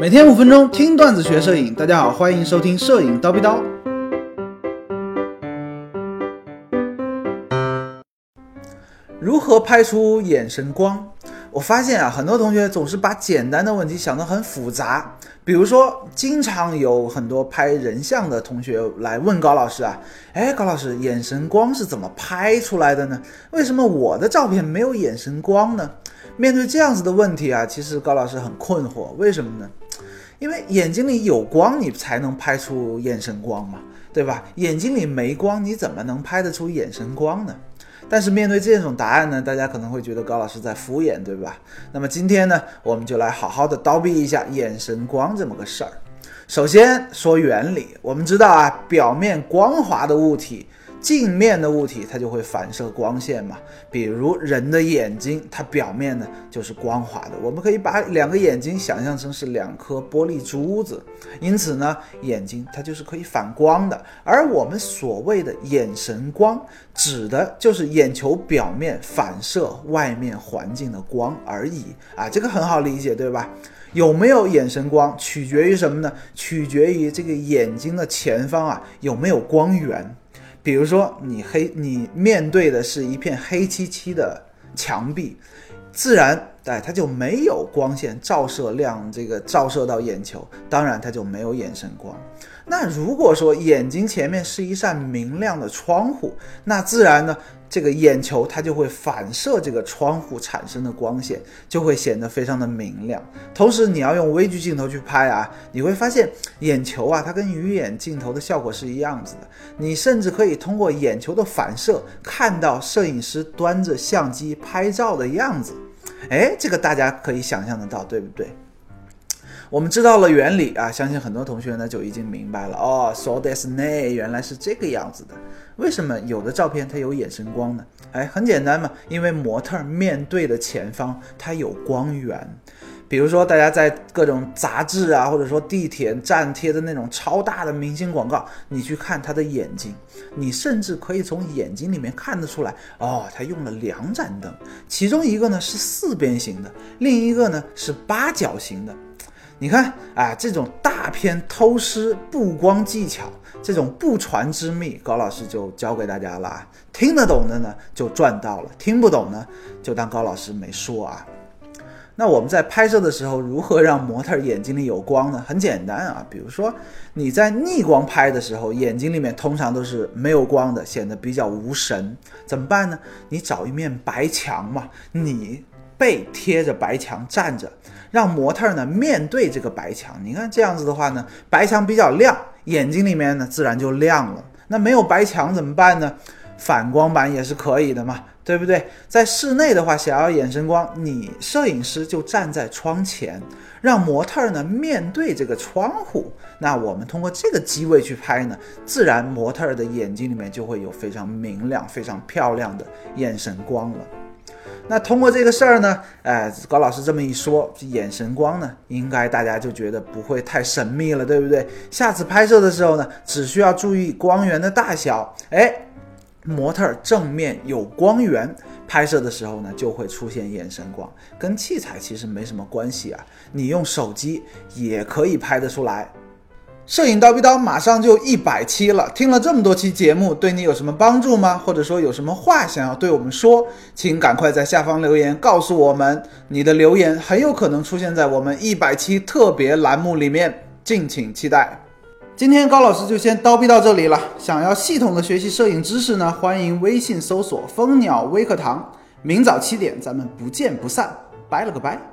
每天五分钟听段子学摄影，大家好，欢迎收听摄影叨逼叨。如何拍出眼神光？我发现啊，很多同学总是把简单的问题想得很复杂。比如说，经常有很多拍人像的同学来问高老师啊，哎，高老师，眼神光是怎么拍出来的呢？为什么我的照片没有眼神光呢？面对这样子的问题啊，其实高老师很困惑，为什么呢？因为眼睛里有光，你才能拍出眼神光嘛，对吧？眼睛里没光，你怎么能拍得出眼神光呢？但是面对这种答案呢，大家可能会觉得高老师在敷衍，对吧？那么今天呢，我们就来好好的叨逼一下眼神光这么个事儿。首先说原理，我们知道啊，表面光滑的物体。镜面的物体它就会反射光线嘛，比如人的眼睛，它表面呢就是光滑的。我们可以把两个眼睛想象成是两颗玻璃珠子，因此呢，眼睛它就是可以反光的。而我们所谓的眼神光，指的就是眼球表面反射外面环境的光而已啊，这个很好理解，对吧？有没有眼神光，取决于什么呢？取决于这个眼睛的前方啊有没有光源。比如说，你黑，你面对的是一片黑漆漆的墙壁，自然，哎，它就没有光线照射亮，这个照射到眼球，当然它就没有眼神光。那如果说眼睛前面是一扇明亮的窗户，那自然呢，这个眼球它就会反射这个窗户产生的光线，就会显得非常的明亮。同时，你要用微距镜头去拍啊，你会发现眼球啊，它跟鱼眼镜头的效果是一样子的。你甚至可以通过眼球的反射，看到摄影师端着相机拍照的样子。哎，这个大家可以想象得到，对不对？我们知道了原理啊，相信很多同学呢就已经明白了哦。So this ne 原来是这个样子的。为什么有的照片它有眼神光呢？哎，很简单嘛，因为模特面对的前方它有光源。比如说大家在各种杂志啊，或者说地铁站贴的那种超大的明星广告，你去看他的眼睛，你甚至可以从眼睛里面看得出来哦，他用了两盏灯，其中一个呢是四边形的，另一个呢是八角形的。你看啊，这种大片偷师布光技巧，这种不传之秘，高老师就教给大家了。听得懂的呢，就赚到了；听不懂呢，就当高老师没说啊。那我们在拍摄的时候，如何让模特眼睛里有光呢？很简单啊，比如说你在逆光拍的时候，眼睛里面通常都是没有光的，显得比较无神。怎么办呢？你找一面白墙嘛，你。背贴着白墙站着，让模特呢面对这个白墙。你看这样子的话呢，白墙比较亮，眼睛里面呢自然就亮了。那没有白墙怎么办呢？反光板也是可以的嘛，对不对？在室内的话，想要眼神光，你摄影师就站在窗前，让模特呢面对这个窗户。那我们通过这个机位去拍呢，自然模特的眼睛里面就会有非常明亮、非常漂亮的眼神光了。那通过这个事儿呢，哎，高老师这么一说，这眼神光呢，应该大家就觉得不会太神秘了，对不对？下次拍摄的时候呢，只需要注意光源的大小，哎，模特正面有光源，拍摄的时候呢，就会出现眼神光，跟器材其实没什么关系啊，你用手机也可以拍得出来。摄影刀逼刀马上就一百期了，听了这么多期节目，对你有什么帮助吗？或者说有什么话想要对我们说，请赶快在下方留言告诉我们。你的留言很有可能出现在我们一百期特别栏目里面，敬请期待。今天高老师就先叨逼到这里了。想要系统的学习摄影知识呢，欢迎微信搜索蜂鸟微课堂。明早七点咱们不见不散，拜了个拜。